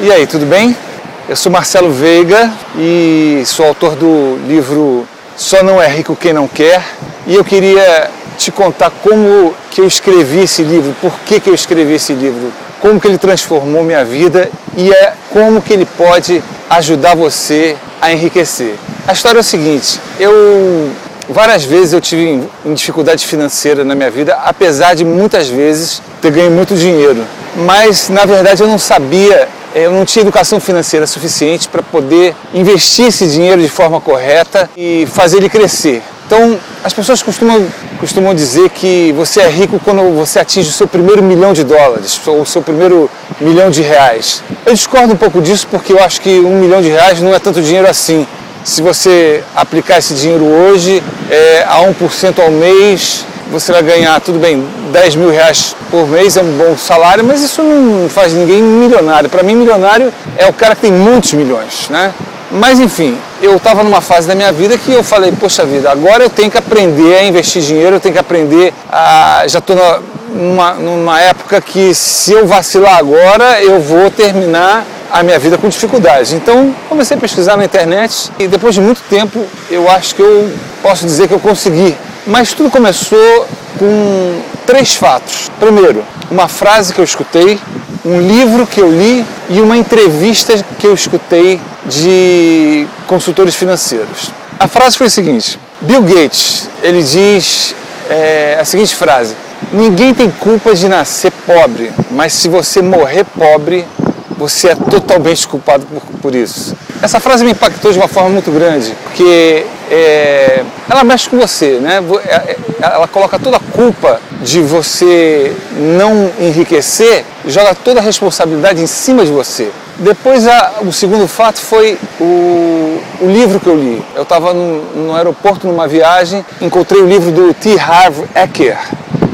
E aí, tudo bem? Eu sou Marcelo Veiga e sou autor do livro Só Não É Rico Quem Não Quer. E eu queria te contar como que eu escrevi esse livro, por que, que eu escrevi esse livro, como que ele transformou minha vida e é como que ele pode ajudar você a enriquecer. A história é o seguinte, eu várias vezes eu tive em dificuldade financeira na minha vida, apesar de muitas vezes ter ganho muito dinheiro. Mas na verdade eu não sabia eu não tinha educação financeira suficiente para poder investir esse dinheiro de forma correta e fazer ele crescer. Então, as pessoas costumam, costumam dizer que você é rico quando você atinge o seu primeiro milhão de dólares, ou o seu primeiro milhão de reais. Eu discordo um pouco disso porque eu acho que um milhão de reais não é tanto dinheiro assim. Se você aplicar esse dinheiro hoje é, a 1% ao mês, você vai ganhar, tudo bem, 10 mil reais por mês é um bom salário, mas isso não faz ninguém milionário. Para mim, milionário é o cara que tem muitos milhões, né? Mas enfim, eu estava numa fase da minha vida que eu falei, poxa vida, agora eu tenho que aprender a investir dinheiro, eu tenho que aprender a. Já estou numa, numa época que se eu vacilar agora, eu vou terminar a minha vida com dificuldades. Então comecei a pesquisar na internet e depois de muito tempo eu acho que eu posso dizer que eu consegui. Mas tudo começou com três fatos. Primeiro, uma frase que eu escutei, um livro que eu li e uma entrevista que eu escutei de consultores financeiros. A frase foi a seguinte: Bill Gates ele diz é, a seguinte frase: Ninguém tem culpa de nascer pobre, mas se você morrer pobre, você é totalmente culpado por, por isso. Essa frase me impactou de uma forma muito grande, porque é, ela mexe com você, né? É, é, ela coloca toda a culpa de você não enriquecer, joga toda a responsabilidade em cima de você. Depois, a, o segundo fato foi o, o, livro que eu li. Eu estava no, no, aeroporto numa viagem, encontrei o livro do T. Harv Eker,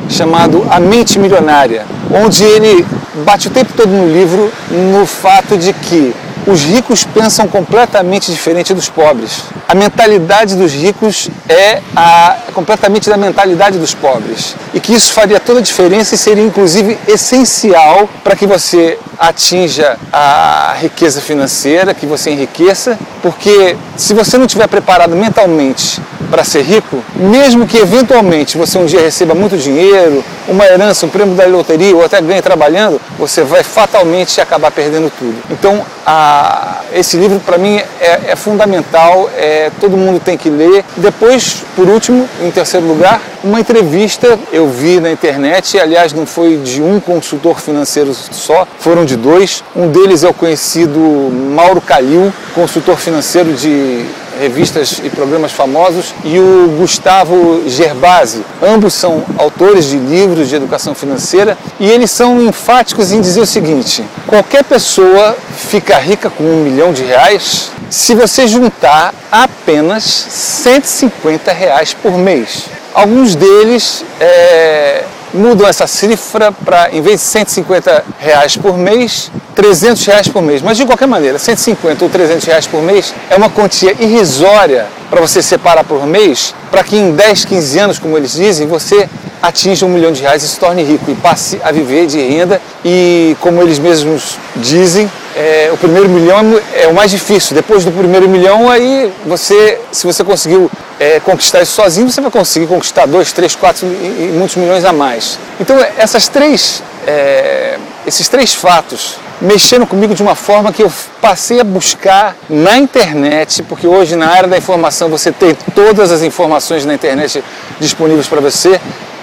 chamado A Mente Milionária, onde ele bate o tempo todo no livro no fato de que os ricos pensam completamente diferente dos pobres. A mentalidade dos ricos é, a, é completamente da mentalidade dos pobres. E que isso faria toda a diferença e seria inclusive essencial para que você atinja a riqueza financeira, que você enriqueça, porque se você não estiver preparado mentalmente para ser rico, mesmo que eventualmente você um dia receba muito dinheiro, uma herança, um prêmio da loteria ou até ganhe trabalhando, você vai fatalmente acabar perdendo tudo. Então, a, esse livro para mim é, é fundamental, é, todo mundo tem que ler. Depois, por último, em terceiro lugar, uma entrevista eu vi na internet, aliás, não foi de um consultor financeiro só, foram de dois. Um deles é o conhecido Mauro Calil, consultor financeiro de revistas e programas famosos, e o Gustavo Gerbasi. Ambos são autores de livros de educação financeira e eles são enfáticos em dizer o seguinte: qualquer pessoa fica rica com um milhão de reais se você juntar apenas 150 reais por mês. Alguns deles é, mudam essa cifra para, em vez de 150 reais por mês, 300 reais por mês. Mas de qualquer maneira, 150 ou 300 reais por mês é uma quantia irrisória para você separar por mês, para que em 10, 15 anos, como eles dizem, você atinja um milhão de reais e se torne rico e passe a viver de renda e, como eles mesmos dizem, é, o primeiro milhão é o mais difícil. Depois do primeiro milhão, aí você, se você conseguiu é, conquistar isso sozinho, você vai conseguir conquistar dois, três, quatro e, e muitos milhões a mais. Então, essas três, é, esses três fatos mexeram comigo de uma forma que eu passei a buscar na internet, porque hoje na área da informação você tem todas as informações na internet disponíveis para você.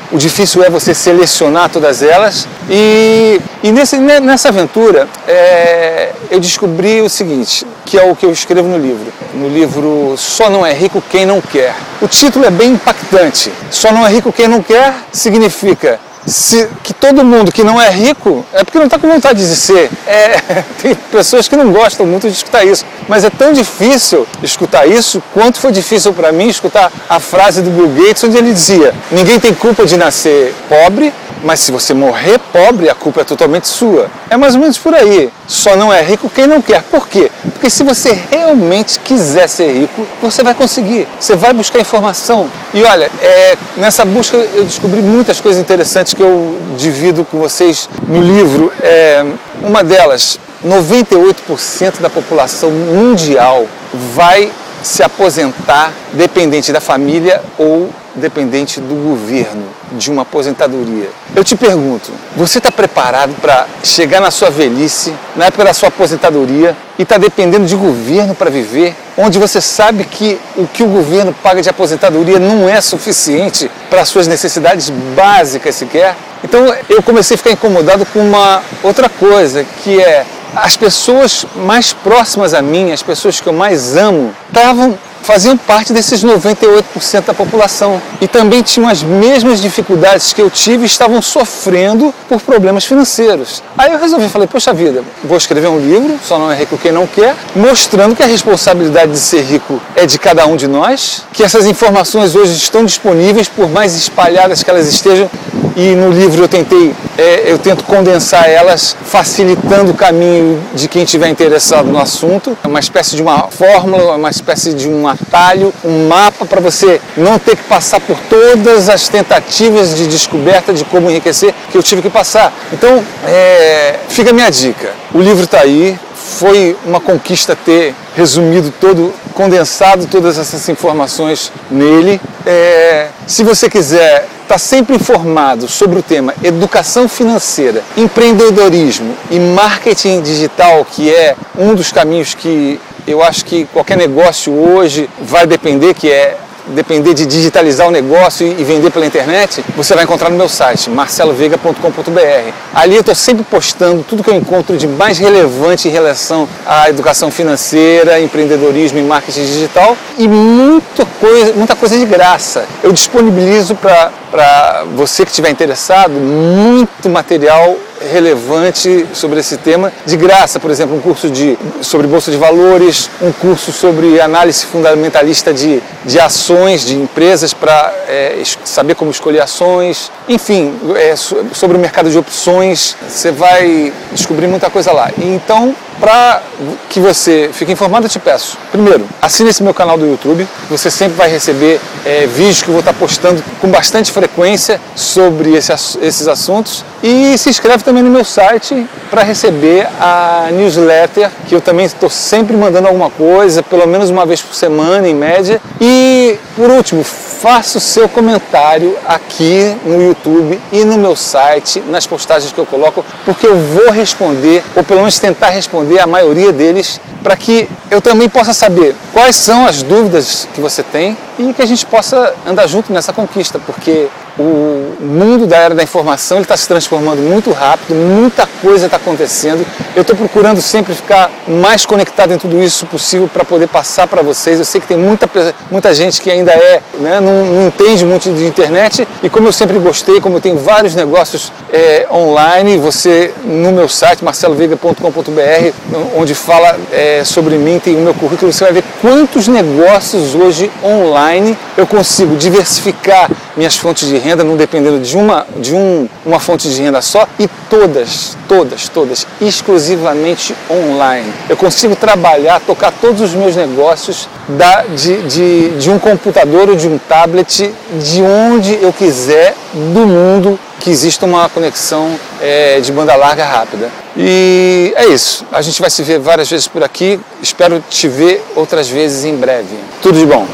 O difícil é você selecionar todas elas. E, e nesse, nessa aventura é, eu descobri o seguinte, que é o que eu escrevo no livro. No livro Só Não É Rico Quem Não Quer. O título é bem impactante. Só não é rico quem não quer significa se, que todo mundo que não é rico é porque não está com vontade de ser. É, tem pessoas que não gostam muito de escutar isso, mas é tão difícil escutar isso quanto foi difícil para mim escutar a frase do Bill Gates, onde ele dizia: ninguém tem culpa de nascer pobre, mas se você morrer pobre, a culpa é totalmente sua. É mais ou menos por aí. Só não é rico quem não quer. Por quê? Porque se você realmente quiser ser rico, você vai conseguir. Você vai buscar informação. E olha, é, nessa busca eu descobri muitas coisas interessantes que eu divido com vocês no livro. É, uma delas 98% da população mundial vai se aposentar dependente da família ou dependente do governo, de uma aposentadoria. Eu te pergunto, você está preparado para chegar na sua velhice, na época da sua aposentadoria, e está dependendo de governo para viver, onde você sabe que o que o governo paga de aposentadoria não é suficiente para as suas necessidades básicas sequer? Então eu comecei a ficar incomodado com uma outra coisa, que é as pessoas mais próximas a mim, as pessoas que eu mais amo, estavam faziam parte desses 98% da população e também tinham as mesmas dificuldades que eu tive e estavam sofrendo por problemas financeiros. Aí eu resolvi, falei, poxa vida, vou escrever um livro, só não é rico quem não quer, mostrando que a responsabilidade de ser rico é de cada um de nós, que essas informações hoje estão disponíveis, por mais espalhadas que elas estejam, e no livro eu tentei, é, eu tento condensar elas, facilitando o caminho de quem estiver interessado no assunto. É uma espécie de uma fórmula, uma espécie de um atalho, um mapa para você não ter que passar por todas as tentativas de descoberta de como enriquecer que eu tive que passar. Então, é, fica a minha dica. O livro está aí, foi uma conquista ter resumido todo, condensado todas essas informações nele. É, se você quiser estar sempre informado sobre o tema educação financeira, empreendedorismo e marketing digital, que é um dos caminhos que eu acho que qualquer negócio hoje vai depender, que é depender de digitalizar o negócio e vender pela internet, você vai encontrar no meu site, marceloveiga.com.br. Ali eu estou sempre postando tudo que eu encontro de mais relevante em relação à educação financeira, empreendedorismo e marketing digital e muita coisa, muita coisa de graça. Eu disponibilizo para você que estiver interessado muito material relevante sobre esse tema. De graça, por exemplo, um curso de, sobre bolsa de valores, um curso sobre análise fundamentalista de, de ações de empresas para é, saber como escolher ações, enfim, é, sobre o mercado de opções, você vai descobrir muita coisa lá. Então, para que você fique informado, eu te peço, primeiro, assine esse meu canal do YouTube, você sempre vai receber é, vídeos que eu vou estar postando com bastante frequência sobre esse, esses assuntos e se inscreve também no meu site para receber a newsletter, que eu também estou sempre mandando alguma coisa, pelo menos uma vez por semana em média. E por último, faça o seu comentário aqui no YouTube e no meu site, nas postagens que eu coloco, porque eu vou responder, ou pelo menos tentar responder a maioria deles, para que eu também possa saber quais são as dúvidas que você tem e que a gente possa andar junto nessa conquista, porque o mundo da era da informação está se transformando muito rápido, muita coisa está acontecendo. Eu estou procurando sempre ficar mais conectado em tudo isso possível para poder passar para vocês. Eu sei que tem muita, muita gente que ainda é, né, não, não, entende muito de internet e como eu sempre gostei, como eu tenho vários negócios é, online, você no meu site marceloveiga.com.br, onde fala é, sobre mim, tem o meu currículo, você vai ver quantos negócios hoje online eu consigo diversificar minhas fontes de renda, não dependendo de uma, de um, uma fonte de renda só, e todas, todas, todas, exclusivamente online. Eu consigo trabalhar, tocar todos os meus negócios da, de, de, de um computador ou de um tablet, de onde eu quiser do mundo que exista uma conexão é, de banda larga rápida. E é isso. A gente vai se ver várias vezes por aqui. Espero te ver outras vezes em breve. Tudo de bom.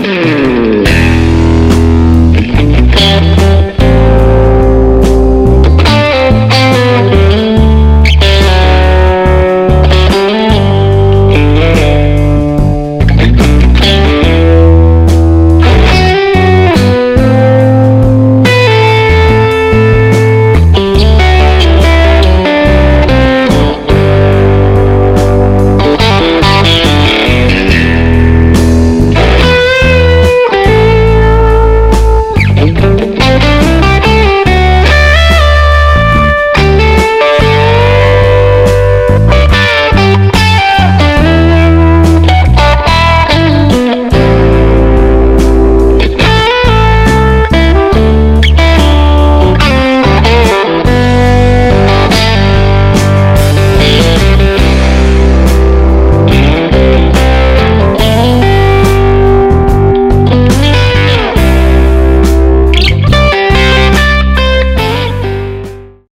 Mm-hmm.